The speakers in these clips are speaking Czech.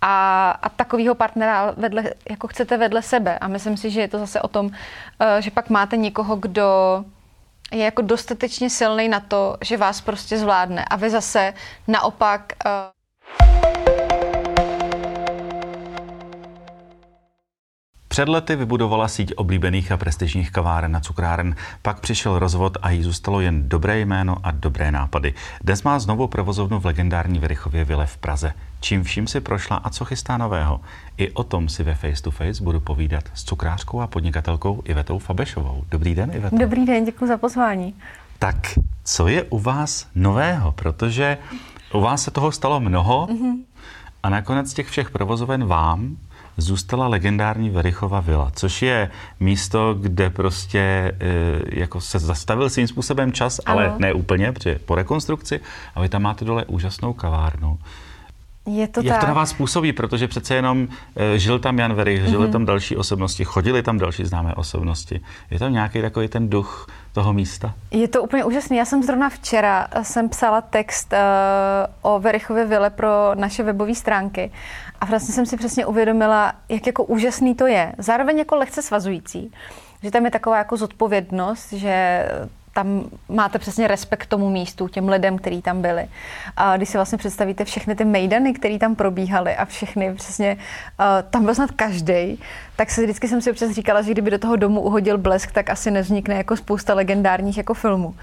a, a takového partnera vedle, jako chcete vedle sebe. A myslím si, že je to zase o tom, eh, že pak máte někoho, kdo je jako dostatečně silný na to, že vás prostě zvládne. A vy zase naopak Před lety vybudovala síť oblíbených a prestižních kaváren a cukráren, pak přišel rozvod a jí zůstalo jen dobré jméno a dobré nápady. Dnes má znovu provozovnu v legendární Verichově vile v Praze. Čím vším si prošla a co chystá nového? I o tom si ve Face to Face budu povídat s cukrářkou a podnikatelkou Ivetou Fabešovou. Dobrý den, Iveto. Dobrý den, děkuji za pozvání. Tak, co je u vás nového? Protože u vás se toho stalo mnoho mm-hmm. a nakonec těch všech provozoven vám zůstala legendární Verichova vila, což je místo, kde prostě e, jako se zastavil svým způsobem čas, ano. ale ne úplně, protože po rekonstrukci, a vy tam máte dole úžasnou kavárnu. Je to Jak tak. to na vás působí? Protože přece jenom e, žil tam Jan Verich, žili mm-hmm. tam další osobnosti, chodili tam další známé osobnosti. Je tam nějaký takový ten duch toho místa? Je to úplně úžasné. Já jsem zrovna včera jsem psala text uh, o Verichově vile pro naše webové stránky a vlastně jsem si přesně uvědomila, jak jako úžasný to je. Zároveň jako lehce svazující, že tam je taková jako zodpovědnost, že tam máte přesně respekt tomu místu, těm lidem, kteří tam byli. A když si vlastně představíte všechny ty mejdany, které tam probíhaly a všechny přesně, uh, tam byl snad každý, tak se vždycky jsem si občas říkala, že kdyby do toho domu uhodil blesk, tak asi nevznikne jako spousta legendárních jako filmů.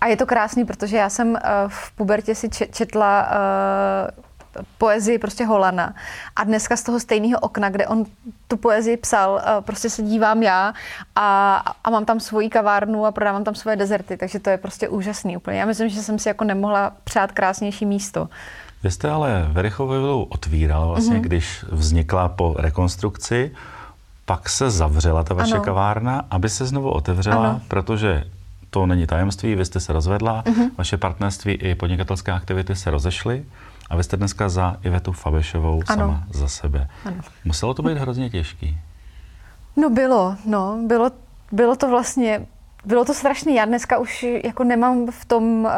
A je to krásný, protože já jsem uh, v pubertě si četla uh, poezii prostě Holana. A dneska z toho stejného okna, kde on tu poezii psal, eh, prostě se dívám já a, a mám tam svoji kavárnu a prodávám tam svoje dezerty, takže to je prostě úžasný úplně. Já myslím, že jsem si jako nemohla přát krásnější místo. Vy jste ale Verichovu otvíral vlastně, mm-hmm. když vznikla po rekonstrukci, pak se zavřela ta vaše ano. kavárna, aby se znovu otevřela, ano. protože to není tajemství, vy jste se rozvedla, mm-hmm. vaše partnerství i podnikatelské aktivity se rozešly. A vy jste dneska za Ivetu Fabešovou ano. sama za sebe. Ano. Muselo to být hrozně těžký. No bylo, no. Bylo, bylo to vlastně, bylo to strašný. Já dneska už jako nemám v tom uh,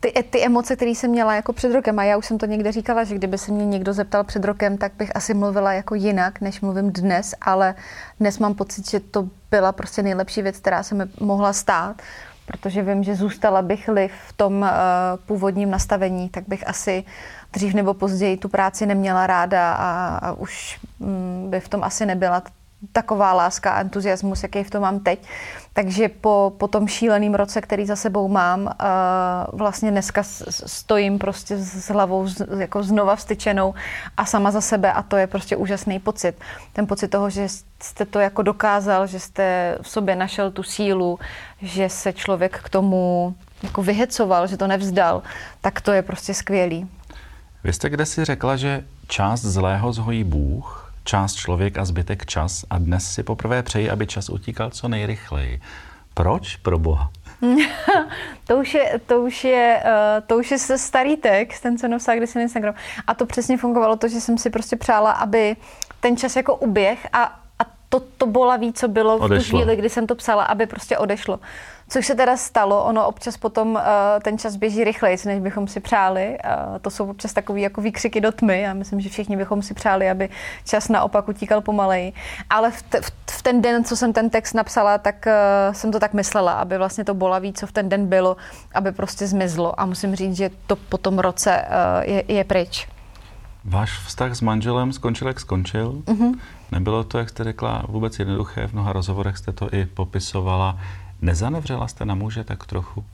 ty, ty emoce, které jsem měla jako před rokem. A já už jsem to někde říkala, že kdyby se mě někdo zeptal před rokem, tak bych asi mluvila jako jinak, než mluvím dnes. Ale dnes mám pocit, že to byla prostě nejlepší věc, která se mi mohla stát protože vím, že zůstala bych-li v tom uh, původním nastavení, tak bych asi dřív nebo později tu práci neměla ráda a, a už um, by v tom asi nebyla taková láska a entuziasmus, jaký v tom mám teď. Takže po, po tom šíleným roce, který za sebou mám, uh, vlastně dneska stojím prostě s hlavou z, jako znova vstyčenou a sama za sebe a to je prostě úžasný pocit. Ten pocit toho, že jste to jako dokázal, že jste v sobě našel tu sílu, že se člověk k tomu jako vyhecoval, že to nevzdal, tak to je prostě skvělý. Vy jste kde si řekla, že část zlého zhojí Bůh, část člověk a zbytek čas a dnes si poprvé přeji, aby čas utíkal co nejrychleji. Proč pro Boha? to, už je, to, už je, uh, to už je starý text, ten, co napsal když na Instagram. A to přesně fungovalo to, že jsem si prostě přála, aby ten čas jako uběh a to, to bolaví, co bylo v odešlo. tu chvíli, kdy jsem to psala, aby prostě odešlo. Což se teda stalo, ono občas potom uh, ten čas běží rychleji, než bychom si přáli. Uh, to jsou občas takové jako výkřiky do tmy. Já myslím, že všichni bychom si přáli, aby čas naopak utíkal pomaleji. Ale v, t- v ten den, co jsem ten text napsala, tak uh, jsem to tak myslela, aby vlastně to bolaví, co v ten den bylo, aby prostě zmizlo. A musím říct, že to po tom roce uh, je, je pryč. Váš vztah s manželem skončil, jak skončil. Mm-hmm. Nebylo to, jak jste řekla, vůbec jednoduché. V mnoha rozhovorech jste to i popisovala. Nezanevřela jste na muže tak trochu?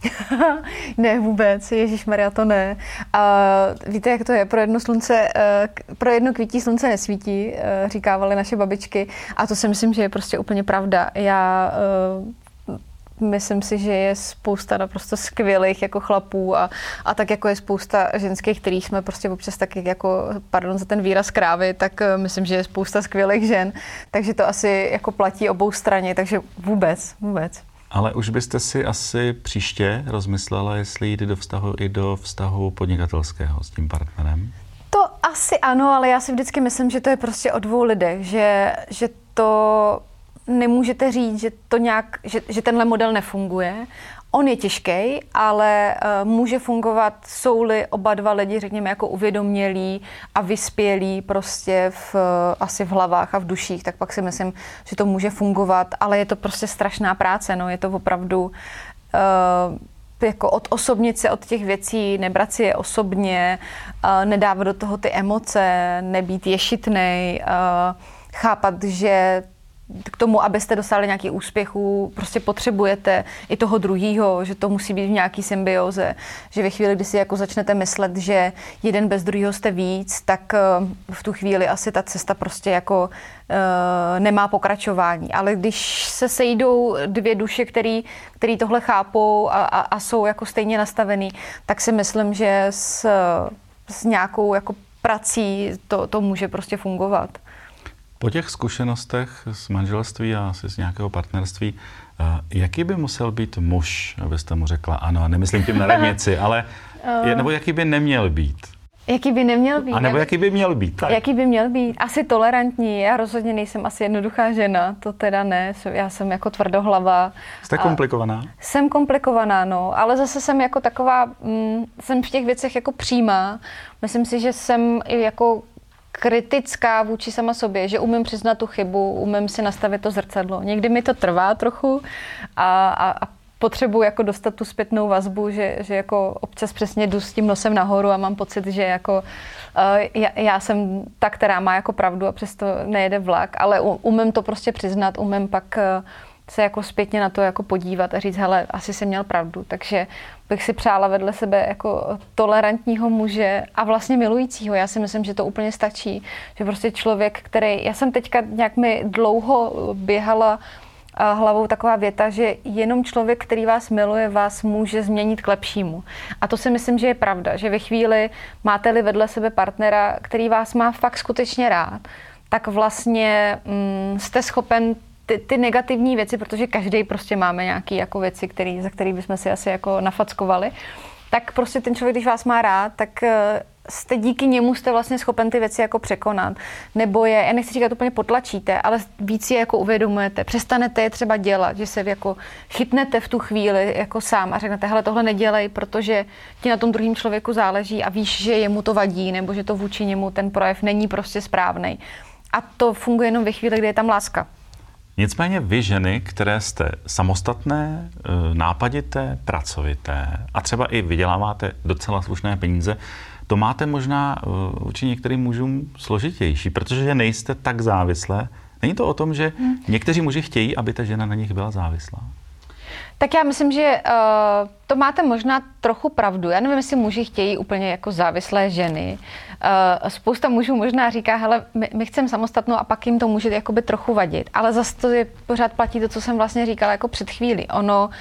ne, vůbec, Ježíš Maria, to ne. A víte, jak to je? Pro jedno, slunce, eh, pro jedno kvítí slunce nesvítí, eh, říkávaly naše babičky. A to si myslím, že je prostě úplně pravda. Já eh, myslím si, že je spousta naprosto skvělých jako chlapů a, a tak jako je spousta ženských, kterých jsme prostě občas taky jako, pardon za ten výraz krávy, tak myslím, že je spousta skvělých žen, takže to asi jako platí obou straně, takže vůbec, vůbec. Ale už byste si asi příště rozmyslela, jestli jít do vztahu i do vztahu podnikatelského s tím partnerem? To asi ano, ale já si vždycky myslím, že to je prostě o dvou lidech, že, že to nemůžete říct, že, to nějak, že, že tenhle model nefunguje. On je těžký, ale uh, může fungovat, jsou-li oba dva lidi, řekněme, jako uvědomělí a vyspělí prostě v, uh, asi v hlavách a v duších, tak pak si myslím, že to může fungovat, ale je to prostě strašná práce, no, je to opravdu uh, jako odosobnit se od těch věcí, nebrat si je osobně, uh, nedávat do toho ty emoce, nebýt ješitnej, uh, chápat, že k tomu, abyste dostali nějaký úspěchů, prostě potřebujete i toho druhého, že to musí být v nějaký symbioze, že ve chvíli, kdy si jako začnete myslet, že jeden bez druhého jste víc, tak eh, v tu chvíli asi ta cesta prostě jako uh, nemá pokračování. Ale když se sejdou dvě duše, který, který tohle chápou a, a, a jsou jako stejně nastavený, tak si myslím, že s, s nějakou jako prací to, to může prostě fungovat. Po těch zkušenostech z manželství a asi z nějakého partnerství, eh, jaký by musel být muž, abyste mu řekla ano, a nemyslím tím na radnici, ale je, nebo jaký by neměl být? Jaký by neměl být? A nebo jaký by měl být? Tak. Jaký by měl být? Asi tolerantní. Já rozhodně nejsem asi jednoduchá žena, to teda ne. Já jsem jako tvrdohlava. Jste komplikovaná? Jsem komplikovaná, no. Ale zase jsem jako taková, mm, jsem v těch věcech jako přímá. Myslím si, že jsem i jako kritická vůči sama sobě, že umím přiznat tu chybu, umím si nastavit to zrcadlo. Někdy mi to trvá trochu a, a, a potřebuji jako dostat tu zpětnou vazbu, že, že jako občas přesně jdu s tím nosem nahoru a mám pocit, že jako uh, já, já jsem ta, která má jako pravdu a přesto nejede vlak, ale umím to prostě přiznat, umím pak uh, se jako zpětně na to jako podívat a říct, hele, asi jsem měl pravdu. Takže bych si přála vedle sebe jako tolerantního muže a vlastně milujícího. Já si myslím, že to úplně stačí. Že prostě člověk, který... Já jsem teďka nějak mi dlouho běhala hlavou taková věta, že jenom člověk, který vás miluje, vás může změnit k lepšímu. A to si myslím, že je pravda, že ve chvíli máte-li vedle sebe partnera, který vás má fakt skutečně rád, tak vlastně mm, jste schopen ty, ty negativní věci, protože každý prostě máme nějaké jako věci, který, za které bychom si asi jako nafackovali, tak prostě ten člověk, když vás má rád, tak eh, jste díky němu jste vlastně schopen ty věci jako překonat. Nebo je, já nechci říkat úplně potlačíte, ale víc je jako uvědomujete. Přestanete je třeba dělat, že se jako chytnete v tu chvíli jako sám a řeknete, hele, tohle nedělej, protože ti na tom druhém člověku záleží a víš, že jemu to vadí, nebo že to vůči němu ten projev není prostě správný. A to funguje jenom ve chvíli, kdy je tam láska. Nicméně vy ženy, které jste samostatné, eh, nápadité, pracovité a třeba i vyděláváte docela slušné peníze, to máte možná eh, vůči některým mužům složitější, protože nejste tak závislé. Není to o tom, že hmm. někteří muži chtějí, aby ta žena na nich byla závislá? Tak já myslím, že uh, to máte možná trochu pravdu. Já nevím, jestli muži chtějí úplně jako závislé ženy. Uh, spousta mužů možná říká, hele, my, my chceme samostatnou a pak jim to může jakoby trochu vadit. Ale zase to je, pořád platí to, co jsem vlastně říkala jako před chvíli. Ono Uh,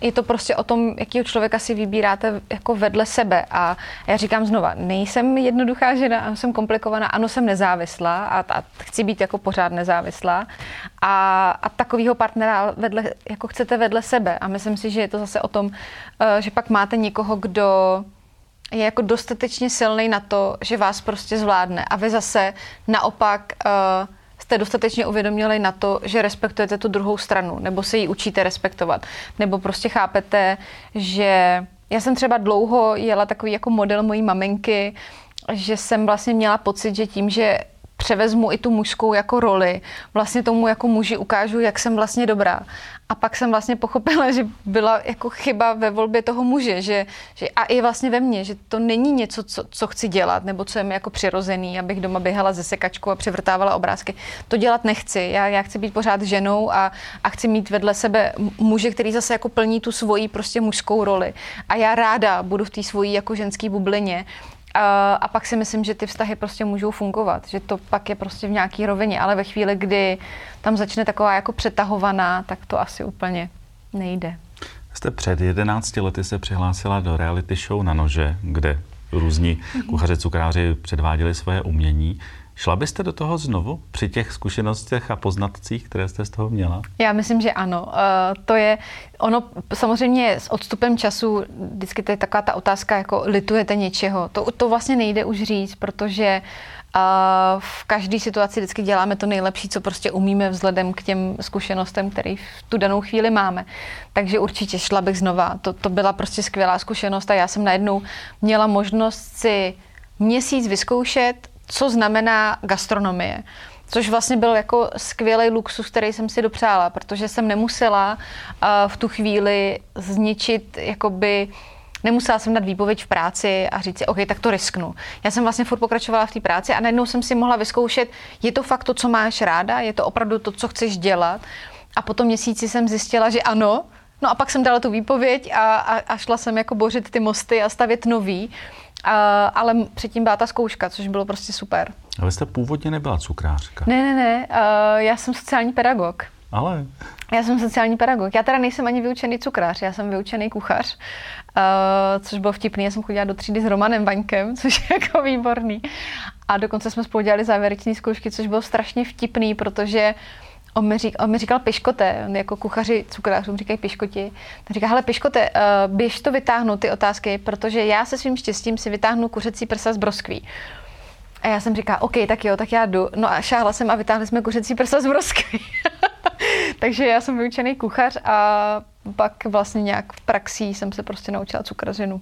je to prostě o tom, jakýho člověka si vybíráte jako vedle sebe. A já říkám znova, nejsem jednoduchá žena, jsem komplikovaná, ano, jsem nezávislá a, a chci být jako pořád nezávislá. A, a takového partnera vedle, jako chcete vedle sebe. A myslím si, že je to zase o tom, uh, že pak máte někoho, kdo je jako dostatečně silný na to, že vás prostě zvládne. A vy zase naopak uh, jste dostatečně uvědomili na to, že respektujete tu druhou stranu, nebo se ji učíte respektovat, nebo prostě chápete, že já jsem třeba dlouho jela takový jako model mojí maminky, že jsem vlastně měla pocit, že tím, že převezmu i tu mužskou jako roli, vlastně tomu jako muži ukážu, jak jsem vlastně dobrá. A pak jsem vlastně pochopila, že byla jako chyba ve volbě toho muže, že, že a i vlastně ve mně, že to není něco, co, co chci dělat, nebo co je mi jako přirozený, abych doma běhala ze sekačkou a převrtávala obrázky. To dělat nechci. Já, já chci být pořád ženou a, a chci mít vedle sebe muže, který zase jako plní tu svoji prostě mužskou roli. A já ráda budu v té svojí jako ženské bublině a, a pak si myslím, že ty vztahy prostě můžou fungovat, že to pak je prostě v nějaký rovině, ale ve chvíli, kdy tam začne taková jako přetahovaná, tak to asi úplně nejde. Jste před 11 lety se přihlásila do reality show na nože, kde různí mm-hmm. kuchaři, cukráři předváděli svoje umění. Šla byste do toho znovu při těch zkušenostech a poznatcích, které jste z toho měla? Já myslím, že ano. Uh, to je, ono samozřejmě s odstupem času, vždycky to je taková ta otázka, jako litujete něčeho. To, to vlastně nejde už říct, protože A v každé situaci vždycky děláme to nejlepší, co prostě umíme vzhledem k těm zkušenostem, které v tu danou chvíli máme. Takže určitě šla bych znova. To, to byla prostě skvělá zkušenost a já jsem najednou měla možnost si měsíc vyzkoušet, co znamená gastronomie. Což vlastně byl jako skvělý luxus, který jsem si dopřála, protože jsem nemusela uh, v tu chvíli zničit jakoby Nemusela jsem dát výpověď v práci a říct si, OK, tak to risknu. Já jsem vlastně furt pokračovala v té práci a najednou jsem si mohla vyzkoušet, je to fakt to, co máš ráda, je to opravdu to, co chceš dělat. A po tom měsíci jsem zjistila, že ano. No a pak jsem dala tu výpověď a, a, a šla jsem jako bořit ty mosty a stavět nový. A, ale předtím byla ta zkouška, což bylo prostě super. A vy jste původně nebyla cukrářka? Ne, ne, ne. Uh, já jsem sociální pedagog. Ale? Já jsem sociální pedagog. Já teda nejsem ani vyučený cukrář, já jsem vyučený kuchař, uh, což bylo vtipný. Já jsem chodila do třídy s Romanem Vaňkem, což je jako výborný. A dokonce jsme spolu dělali závěreční zkoušky, což bylo strašně vtipný, protože On mi, řík, on mi říkal piškote, on jako kuchaři cukrářům říkají piškoti. Tak říká, hele piškote, uh, běž to vytáhnout ty otázky, protože já se svým štěstím si vytáhnu kuřecí prsa z broskví. A já jsem říká, OK, tak jo, tak já jdu. No a šáhla jsem a vytáhli jsme kuřecí prsa z broskví. Takže já jsem vyučený kuchař a pak vlastně nějak v praxí jsem se prostě naučila cukrařinu.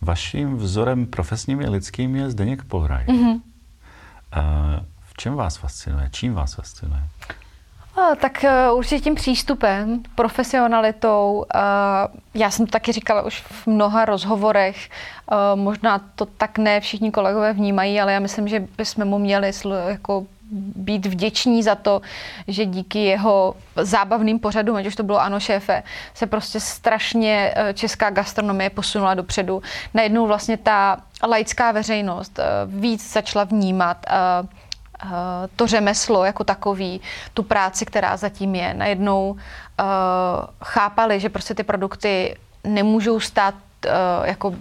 Vaším vzorem profesním i lidským je Zdeněk Pohraj. Mm-hmm. v čem vás fascinuje? Čím vás fascinuje? A, tak uh, určitě tím přístupem, profesionalitou. Uh, já jsem to taky říkala už v mnoha rozhovorech. Uh, možná to tak ne všichni kolegové vnímají, ale já myslím, že bychom mu měli jako být vděční za to, že díky jeho zábavným pořadům, ať už to bylo Ano šéfe, se prostě strašně česká gastronomie posunula dopředu. Najednou vlastně ta laická veřejnost víc začala vnímat Eh, to řemeslo jako takový, tu práci, která zatím je. Najednou uh, chápali, že prostě ty produkty nemůžou stát uh, jako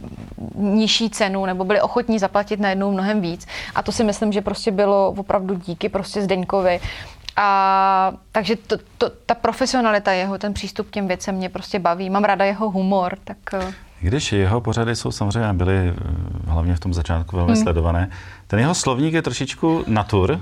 nižší cenu nebo byli ochotní zaplatit najednou mnohem víc. A to si myslím, že prostě bylo opravdu díky prostě Zdeňkovi. A takže to, to, ta profesionalita jeho, ten přístup k těm věcem mě prostě baví. Mám ráda jeho humor, tak... Když jeho pořady jsou samozřejmě byly hlavně v tom začátku velmi hmm. sledované, ten jeho slovník je trošičku natur.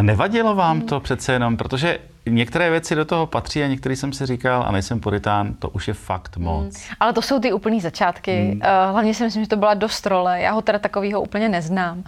Nevadilo vám to přece jenom, protože některé věci do toho patří a některý jsem si říkal, a nejsem puritán, to už je fakt hmm. moc. Hmm. Ale to jsou ty úplný začátky. Hmm. Uh, hlavně si myslím, že to byla dost role. Já ho teda takovýho úplně neznám. Uh,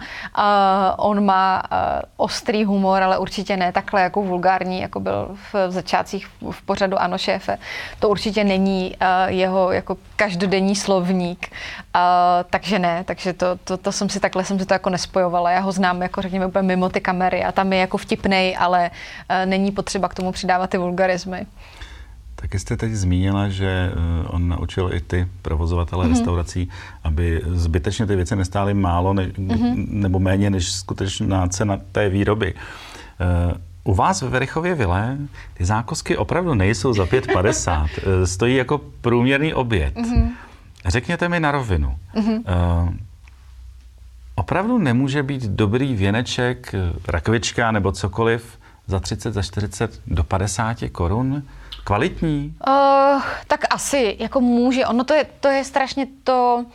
on má uh, ostrý humor, ale určitě ne takhle jako vulgární, jako byl v začátcích v pořadu Ano šéfe. To určitě není uh, jeho jako každodenní slovník. Uh, takže ne, takže to, to, to, jsem si takhle jsem si to jako nespojovala. Já ho znám jako řekněme úplně mimo ty kamery a tam je jako vtipnej, ale uh, není potřeba třeba k tomu přidávat ty vulgarizmy. Tak jste teď zmínila, že eh, on naučil i ty provozovatele mm-hmm. restaurací, aby zbytečně ty věci nestály málo ne, mm-hmm. nebo méně než skutečná cena té výroby. Uh, u vás ve Verichově Vile ty zákosky opravdu nejsou za 5,50. Eh, stojí jako průměrný oběd. Mm-hmm. Řekněte mi na rovinu. Mm-hmm. Uh, opravdu nemůže být dobrý věneček, rakvička nebo cokoliv za 30, za 40 do 50 korun kvalitní? Uh, tak asi, jako může. Ono to je, to je strašně to...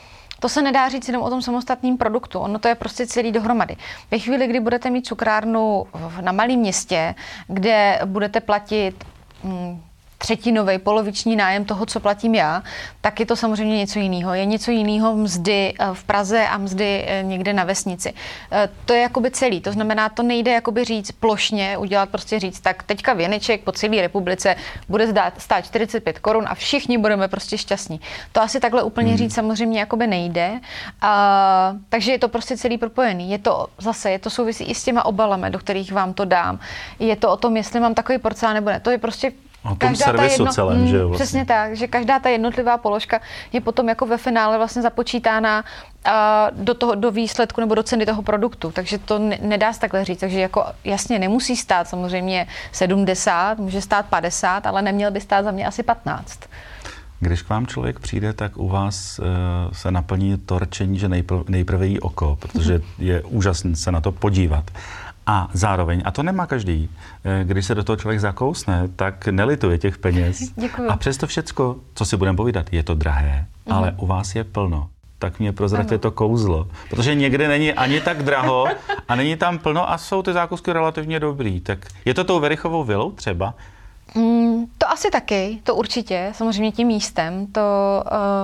To se nedá říct jenom o tom samostatném produktu, ono to je prostě celý dohromady. Ve chvíli, kdy budete mít cukrárnu na malém městě, kde budete platit hm, třetinový, poloviční nájem toho, co platím já, tak je to samozřejmě něco jiného. Je něco jiného mzdy eh, v Praze a mzdy eh, někde na vesnici. Eh, to je jakoby celý. To znamená, to nejde jakoby říct plošně, udělat prostě říct, tak teďka věneček po celé republice bude stát 45 korun a všichni budeme prostě šťastní. To asi takhle úplně hmm. říct samozřejmě jakoby nejde. A, takže je to prostě celý propojený. Je to zase, je to souvisí i s těma obalami, do kterých vám to dám. Je to o tom, jestli mám takový porcelán nebo ne. To je prostě O tom každá servisu jedno, celém, že jo? Vlastně. Přesně tak, že každá ta jednotlivá položka je potom jako ve finále vlastně započítána a do, toho, do výsledku nebo do ceny toho produktu, takže to ne, nedá se takhle říct. Takže jako jasně nemusí stát samozřejmě 70, může stát 50, ale neměl by stát za mě asi 15. Když k vám člověk přijde, tak u vás uh, se naplní to rčení, že nejprve, nejprve jí oko, protože je úžasné se na to podívat. A zároveň, a to nemá každý, eh, když se do toho člověk zakousne, tak nelituje těch peněz. Děkuju. A přesto všecko, co si budeme povídat, je to drahé, mm. ale u vás je plno tak mě prozraďte to kouzlo. Protože někde není ani tak draho A není tam plno a jsou ty zákusky relativně dobrý. Tak je to tou Verichovou vilou třeba? Mm, to asi taky, to určitě, samozřejmě tím místem. To,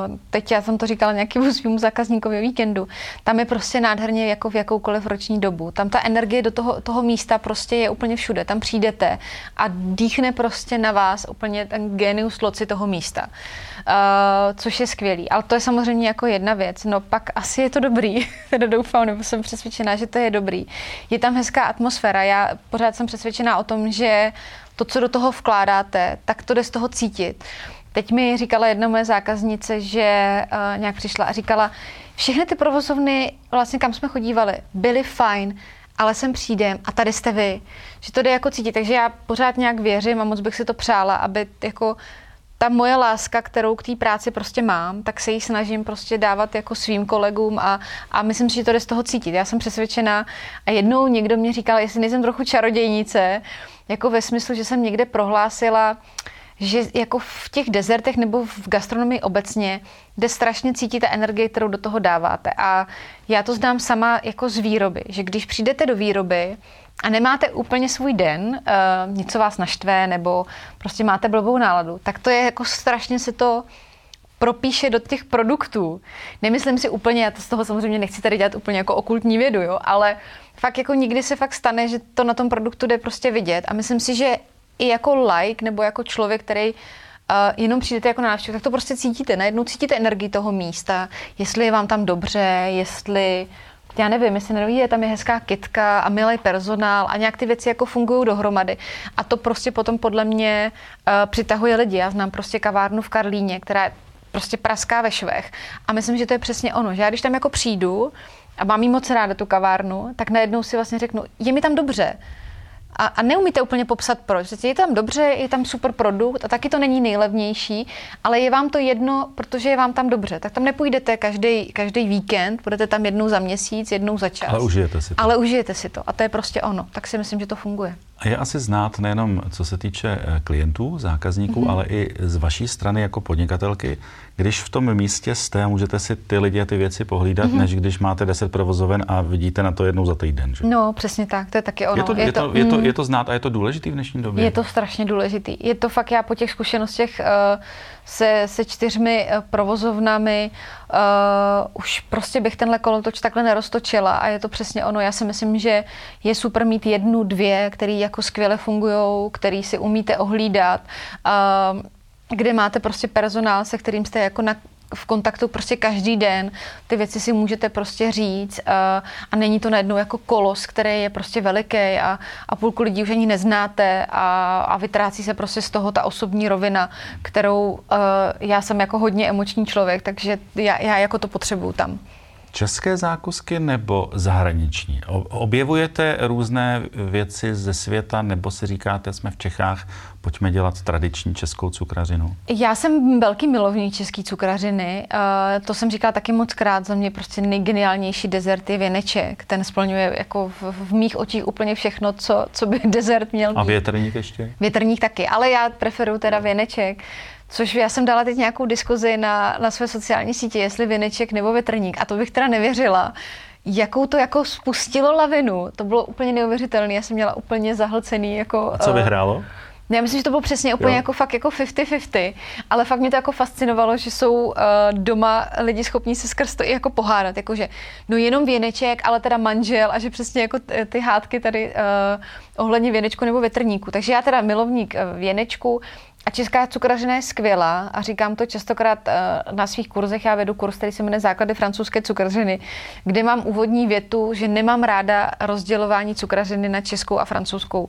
uh, teď já jsem to říkala nějakému svým zákazníkovi víkendu. Tam je prostě nádherně jako v jakoukoliv roční dobu. Tam ta energie do toho, toho místa prostě je úplně všude. Tam přijdete a dýchne prostě na vás úplně ten genius loci toho místa. Uh, což je skvělý. Ale to je samozřejmě jako jedna věc. No pak asi je to dobrý. teda doufám, nebo jsem přesvědčená, že to je dobrý. Je tam hezká atmosféra. Já pořád jsem přesvědčená o tom, že to, co do toho vkládáte, tak to jde z toho cítit. Teď mi říkala jedna moje zákaznice, že uh, nějak přišla a říkala, všechny ty provozovny, vlastně kam jsme chodívali, byly fajn, ale sem přijdem a tady jste vy. Že to jde jako cítit. Takže já pořád nějak věřím a moc bych si to přála, aby jako ta moje láska, kterou k té práci prostě mám, tak se ji snažím prostě dávat jako svým kolegům a, a myslím si, že to jde z toho cítit. Já jsem přesvědčená a jednou někdo mě říkal, jestli nejsem trochu čarodějnice, jako ve smyslu, že jsem někde prohlásila, že jako v těch dezertech nebo v gastronomii obecně jde strašně cítit ta energie, kterou do toho dáváte. A já to znám sama jako z výroby, že když přijdete do výroby a nemáte úplně svůj den, uh, něco vás naštve nebo prostě máte blbou náladu, tak to je jako strašně se to propíše do těch produktů. Nemyslím si úplně, já to z toho samozřejmě nechci tady dělat úplně jako okultní vědu, jo, ale fakt jako nikdy se fakt stane, že to na tom produktu jde prostě vidět a myslím si, že i jako like nebo jako člověk, který uh, jenom přijdete jako na tak to prostě cítíte. Najednou cítíte energii toho místa, jestli je vám tam dobře, jestli já nevím, jestli neví, tam je hezká kitka a milý personál a nějak ty věci jako fungují dohromady. A to prostě potom podle mě uh, přitahuje lidi. Já znám prostě kavárnu v Karlíně, která je prostě praská ve švech. A myslím, že to je přesně ono, že já když tam jako přijdu a mám jí moc ráda tu kavárnu, tak najednou si vlastně řeknu, je mi tam dobře a, a neumíte úplně popsat proč. Je tam dobře, je tam super produkt a taky to není nejlevnější, ale je vám to jedno, protože je vám tam dobře. Tak tam nepůjdete každý, každý víkend, budete tam jednou za měsíc, jednou za čas. Ale užijete si to. Ale užijete si to a to je prostě ono. Tak si myslím, že to funguje. A je asi znát nejenom co se týče eh, klientů, zákazníků, mm-hmm. ale i z vaší strany jako podnikatelky, když v tom místě jste a můžete si ty lidi a ty věci pohlídat, mm-hmm. než když máte 10 provozoven a vidíte na to jednou za týden. Že? No, přesně tak, to je taky ono. Je to, je, je, to, to, je, to, mm. je to znát a je to důležitý v dnešní době? Je to strašně důležitý. Je to fakt, já po těch zkušenostech uh, se, se čtyřmi uh, provozovnami uh, už prostě bych tenhle kolotoč takhle neroztočila a je to přesně ono. Já si myslím, že je super mít jednu, dvě, který jako skvěle fungují, který si umíte ohlídat. Uh, kde máte prostě personál, se kterým jste jako na, v kontaktu prostě každý den, ty věci si můžete prostě říct uh, a není to najednou jako kolos, který je prostě veliký a, a půlku lidí už ani neznáte a, a vytrácí se prostě z toho ta osobní rovina, kterou uh, já jsem jako hodně emoční člověk, takže já, já jako to potřebuju tam. České zákusky nebo zahraniční? Objevujete různé věci ze světa nebo si říkáte, jsme v Čechách, pojďme dělat tradiční českou cukrařinu? Já jsem velký milovník české cukrařiny. Uh, to jsem říkala taky moc krát. Za mě prostě nejgeniálnější dezert je věneček. Ten splňuje jako v, v mých očích úplně všechno, co, co by dezert měl být. A větrník ještě? Větrník taky, ale já preferuju teda věneček. Což já jsem dala teď nějakou diskuzi na, na své sociální sítě, jestli věneček nebo větrník. A to bych teda nevěřila jakou to jako spustilo lavinu. To bylo úplně neuvěřitelné. Já jsem měla úplně zahlcený jako... A co vyhrálo? Uh, já myslím, že to bylo přesně úplně jo. jako fakt jako 50-50, ale fakt mě to jako fascinovalo, že jsou uh, doma lidi schopní se skrz to i jako pohádat, jakože no jenom věneček, ale teda manžel a že přesně jako ty hádky tady uh, ohledně věnečku nebo větrníku. Takže já teda milovník uh, věnečku, a česká cukrařina je skvělá a říkám to častokrát uh, na svých kurzech. Já vedu kurz, který se jmenuje Základy francouzské cukrařiny, kde mám úvodní větu, že nemám ráda rozdělování cukrařiny na českou a francouzskou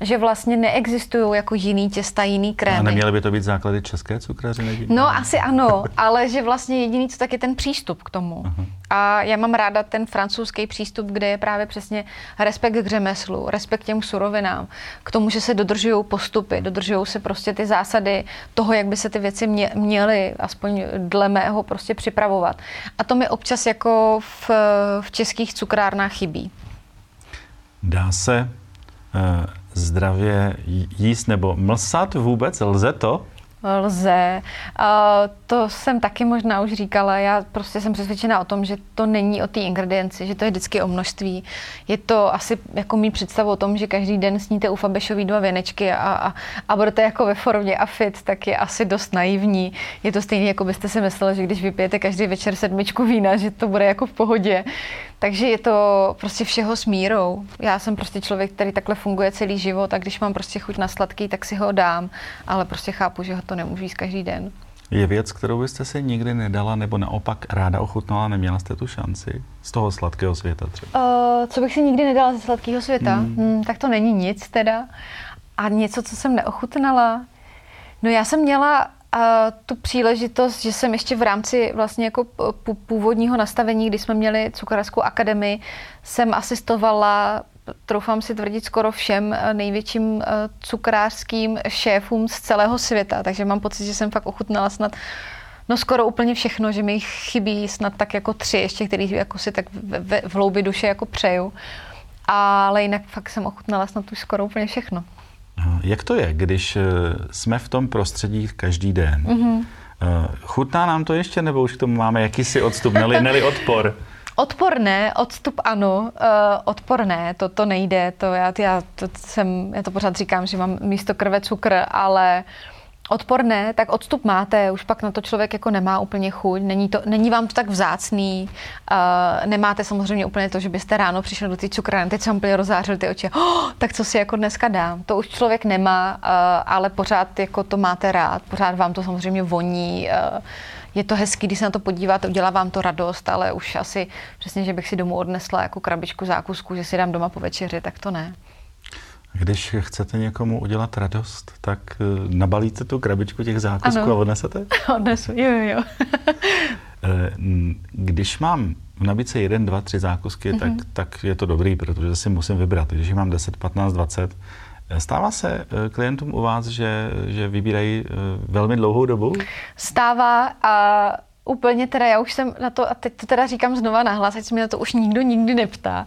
že vlastně neexistují jako jiný těsta, jiný krémy. A neměly by to být základy české cukrařiny? No asi ano, ale že vlastně jediný, co tak je ten přístup k tomu. Uh-huh. A já mám ráda ten francouzský přístup, kde je právě přesně respekt k řemeslu, respekt těm surovinám, k tomu, že se dodržují postupy, dodržují se prostě ty zásady toho, jak by se ty věci mě, měly, aspoň dle mého, prostě připravovat. A to mi občas jako v, v českých cukrárnách chybí. Dá se uh zdravě jíst nebo mlsat vůbec? Lze to? lze. To jsem taky možná už říkala. Já prostě jsem přesvědčena o tom, že to není o té ingredienci, že to je vždycky o množství. Je to asi jako mý představu o tom, že každý den sníte u Fabešový dva věnečky a, a, a budete jako ve formě a fit, tak je asi dost naivní. Je to stejné, jako byste si mysleli, že když vypijete každý večer sedmičku vína, že to bude jako v pohodě. Takže je to prostě všeho s mírou. Já jsem prostě člověk, který takhle funguje celý život a když mám prostě chuť na sladký, tak si ho dám, ale prostě chápu, že ho to nemůžu jíst každý den. Je věc, kterou byste si nikdy nedala, nebo naopak ráda ochutnala, neměla jste tu šanci z toho sladkého světa třeba? Uh, co bych si nikdy nedala ze sladkého světa? Hmm. Hmm, tak to není nic teda. A něco, co jsem neochutnala? No já jsem měla a tu příležitost, že jsem ještě v rámci vlastně jako původního nastavení, kdy jsme měli cukrařskou akademii, jsem asistovala troufám si tvrdit skoro všem eh, největším eh, cukrářským šéfům z celého světa, takže mám pocit, že jsem fakt ochutnala snad No skoro úplně všechno, že mi chybí snad tak jako tři ještě, který jako si tak v, v hloubi duše jako přeju. Ale jinak fakt jsem ochutnala snad už skoro úplně všechno. Jak to je, když eh, jsme v tom prostředí každý den? Mm-hmm. Chutná nám to ještě, nebo už k tomu máme jakýsi odstup, neli, neli odpor? Odpor ne, odstup ano, uh, odpor ne, to, to nejde, to já, já, to jsem, já to pořád říkám, že mám místo krve cukr, ale odpor ne, tak odstup máte, už pak na to člověk jako nemá úplně chuť, není, to, není vám to tak vzácný, uh, nemáte samozřejmě úplně to, že byste ráno přišli do té cukrárny, teď jsem úplně rozářil ty oči, oh, tak co si jako dneska dám, to už člověk nemá, uh, ale pořád jako to máte rád, pořád vám to samozřejmě voní, uh, je to hezký, když se na to podíváte, udělá vám to radost, ale už asi přesně, že bych si domů odnesla jako krabičku zákusku, že si dám doma po večeři, tak to ne. Když chcete někomu udělat radost, tak eh, nabalíte tu krabičku těch zákusků ano. a odnesete? Odnesu, jo, jo, jo. Eh, když mám v nabídce jeden, dva, tři zákusky, mm-hmm. tak, mhm. tak je to dobrý, protože si musím vybrat. Když mám 10, 15, 20, Stává se eh, klientům u vás, že, že vybírají velmi dlouhou dobu? Stává a úplně teda, já už jsem na to, a teď to teda říkám znova nahlas, ať se mi na to už nikdo nikdy neptá.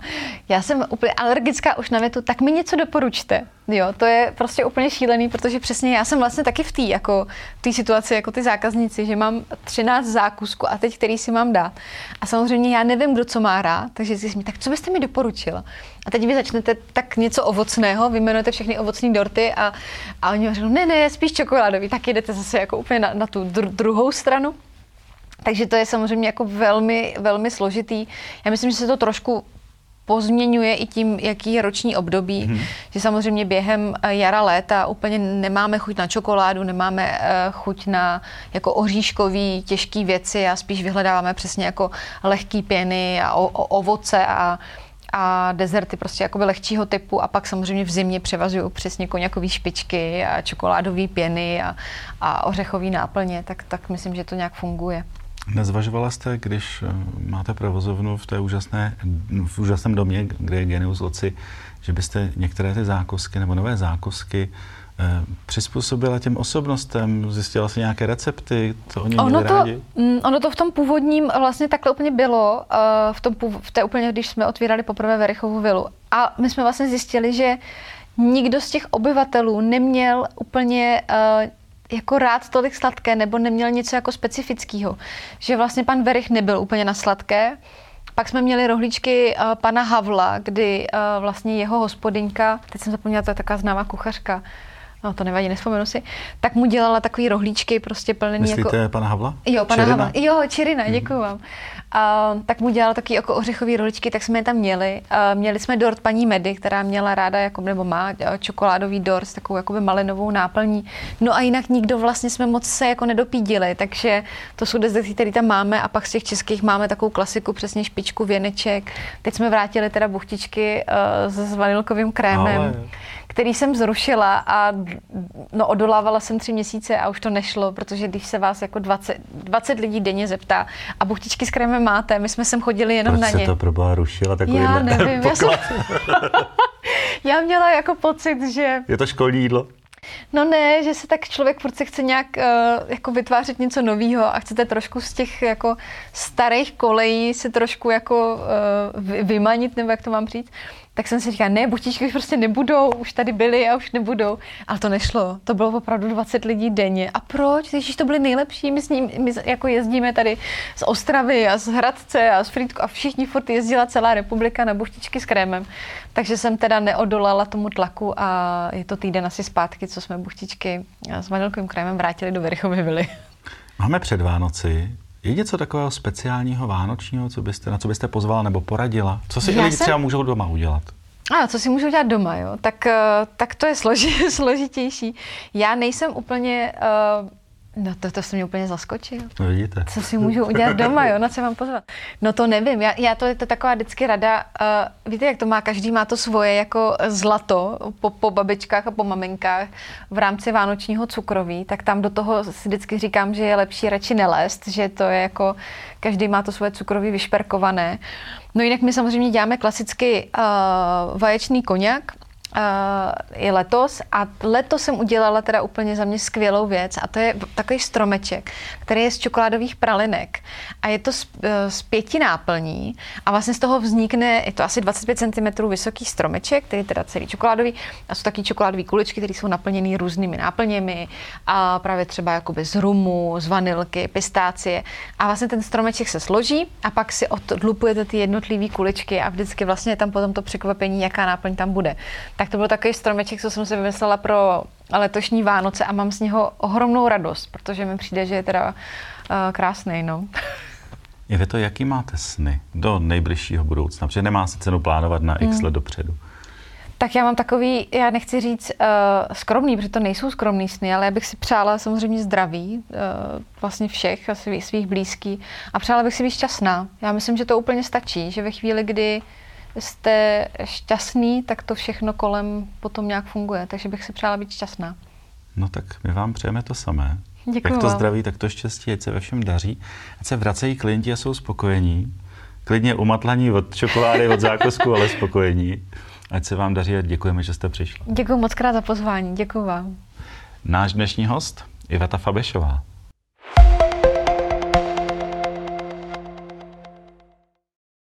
Já jsem úplně alergická už na větu, tak mi něco doporučte. Jo, to je prostě úplně šílený, protože přesně já jsem vlastně taky v té jako, tý situaci jako ty zákazníci, že mám 13 zákusků a teď který si mám dát. A samozřejmě já nevím, kdo co má rád, takže si mi, tak co byste mi doporučila? A teď vy začnete tak něco ovocného, vyjmenujete všechny ovocné dorty a, a oni řeknou, ne, ne, spíš čokoládový, tak jdete zase jako úplně na, na tu dru- druhou stranu. Takže to je samozřejmě jako velmi, velmi složitý. Já myslím, že se to trošku pozměňuje i tím, jaký je roční období, hmm. že samozřejmě během eh, jara, léta úplně nemáme chuť na čokoládu, nemáme uh, chuť na jako oříškový, těžké věci a spíš vyhledáváme přesně jako lehký pěny a o, o, ovoce a a dezerty prostě jakoby lehčího typu a pak samozřejmě v zimě převažují přesně koněkové špičky a čokoládové pěny a, a ořechové náplně, tak, tak myslím, že to nějak funguje. Nezvažovala jste, když eh, máte provozovnu v té úžasné, v úžasném domě, kde je Genius Loci, že byste některé ty zákusky nebo nové zákusky eh, přizpůsobila těm osobnostem, zjistila si nějaké recepty, co oni ono to, rádi? Mm, ono to v tom původním vlastně takhle úplně bylo, uh, v, tom, v té úplně, když jsme otvírali poprvé Verichovu vilu. A my jsme vlastně zjistili, že nikdo z těch obyvatelů neměl úplně jako rád tolik sladké nebo neměl něco jako specifického. Že vlastně pan Verich nebyl úplně na sladké. Pak jsme měli rohlíčky uh, pana Havla, kdy uh, vlastně jeho hospodyňka, teď jsem zapomněla, to je taková známá kuchařka, no to nevadí, nespomenu si, tak mu dělala takový rohlíčky prostě plný Myslíte jako... pana Havla? Jo, pana Čerina? Havla. Jo, Čirina, hmm. děkuji vám. A, tak mu dělal taky jako ořechové rohlíčky, tak jsme je tam měli. A, měli jsme dort paní Medy, která měla ráda, jako, nebo má čokoládový dort s takovou jakoby malinovou náplní. No a jinak nikdo vlastně jsme moc se jako nedopídili, takže to jsou dezerty, které tam máme a pak z těch českých máme takovou klasiku, přesně špičku, věneček. Teď jsme vrátili teda buchtičky uh, s vanilkovým krémem. Ale který jsem zrušila a no, odolávala jsem tři měsíce a už to nešlo, protože když se vás jako 20, 20 lidí denně zeptá a buchtičky s krémem máte, my jsme sem chodili jenom Proč na ně. to proboha rušila takový Já nevím, já, jsem... já měla jako pocit, že... Je to školní jídlo? No ne, že se tak člověk furt se chce nějak uh, jako vytvářet něco nového a chcete trošku z těch jako starých kolejí se trošku jako uh, vymanit, nebo jak to mám říct tak jsem si říkala, ne, buchtičky už prostě nebudou, už tady byly a už nebudou. Ale to nešlo. To bylo opravdu 20 lidí denně. A proč? Když to byly nejlepší, my, s ním, my jako jezdíme tady z Ostravy a z Hradce a z Frýdku a všichni furt jezdila celá republika na buchtičky s krémem. Takže jsem teda neodolala tomu tlaku a je to týden asi zpátky, co jsme buchtičky s vanilkovým krémem vrátili do Verichovy vily. Máme před Vánoci. Je něco takového speciálního vánočního, co byste, na co byste pozvala nebo poradila? Co si lidi jsem... třeba můžou doma udělat? A co si můžu dělat doma, jo? Tak, eh, tak to je složi, složitější. Já nejsem úplně uh, No to, to se mě úplně zaskočil. No vidíte. Co si můžu udělat doma, jo? Na co mám pozvat? No to nevím, já, já to je to taková vždycky rada, uh, víte, jak to má, každý má to svoje jako zlato po, po babičkách a po maminkách v rámci vánočního cukroví, tak tam do toho si vždycky říkám, že je lepší radši nelézt, že to je jako, každý má to svoje cukroví vyšperkované. No jinak my samozřejmě děláme klasicky uh, vaječný koněk, i letos a letos jsem udělala teda úplně za mě skvělou věc a to je takový stromeček, který je z čokoládových pralinek a je to z, uh, z pěti náplní a vlastně z toho vznikne, je to asi 25 cm vysoký stromeček, který je teda celý čokoládový a jsou taky čokoládové kuličky, které jsou naplněny různými náplněmi a právě třeba jakoby z rumu, z vanilky, pistácie a vlastně ten stromeček se složí a pak si odlupujete ty jednotlivé kuličky a vždycky vlastně je tam potom to překvapení, jaká náplň tam bude tak to byl takový stromeček, co jsem si vymyslela pro letošní Vánoce a mám z něho ohromnou radost, protože mi přijde, že je teda uh, krásný. No. Je vy to, jaký máte sny do nejbližšího budoucna? Protože nemá se cenu plánovat na x hmm. let dopředu. Tak já mám takový, já nechci říct uh, skromný, protože to nejsou skromný sny, ale já bych si přála samozřejmě zdraví uh, vlastně všech a svých, svých blízkých a přála bych si být šťastná. Já myslím, že to úplně stačí, že ve chvíli, kdy jste šťastný, tak to všechno kolem potom nějak funguje. Takže bych si přála být šťastná. No tak my vám přejeme to samé. Děkuji Jak to vám. zdraví, tak to štěstí, ať se ve všem daří. Ať se vracejí klienti a jsou spokojení. Klidně umatlaní od čokolády, od zákusku, ale spokojení. Ať se vám daří a děkujeme, že jste přišli. Děkuji moc krát za pozvání. Děkuji vám. Náš dnešní host, Iveta Fabešová.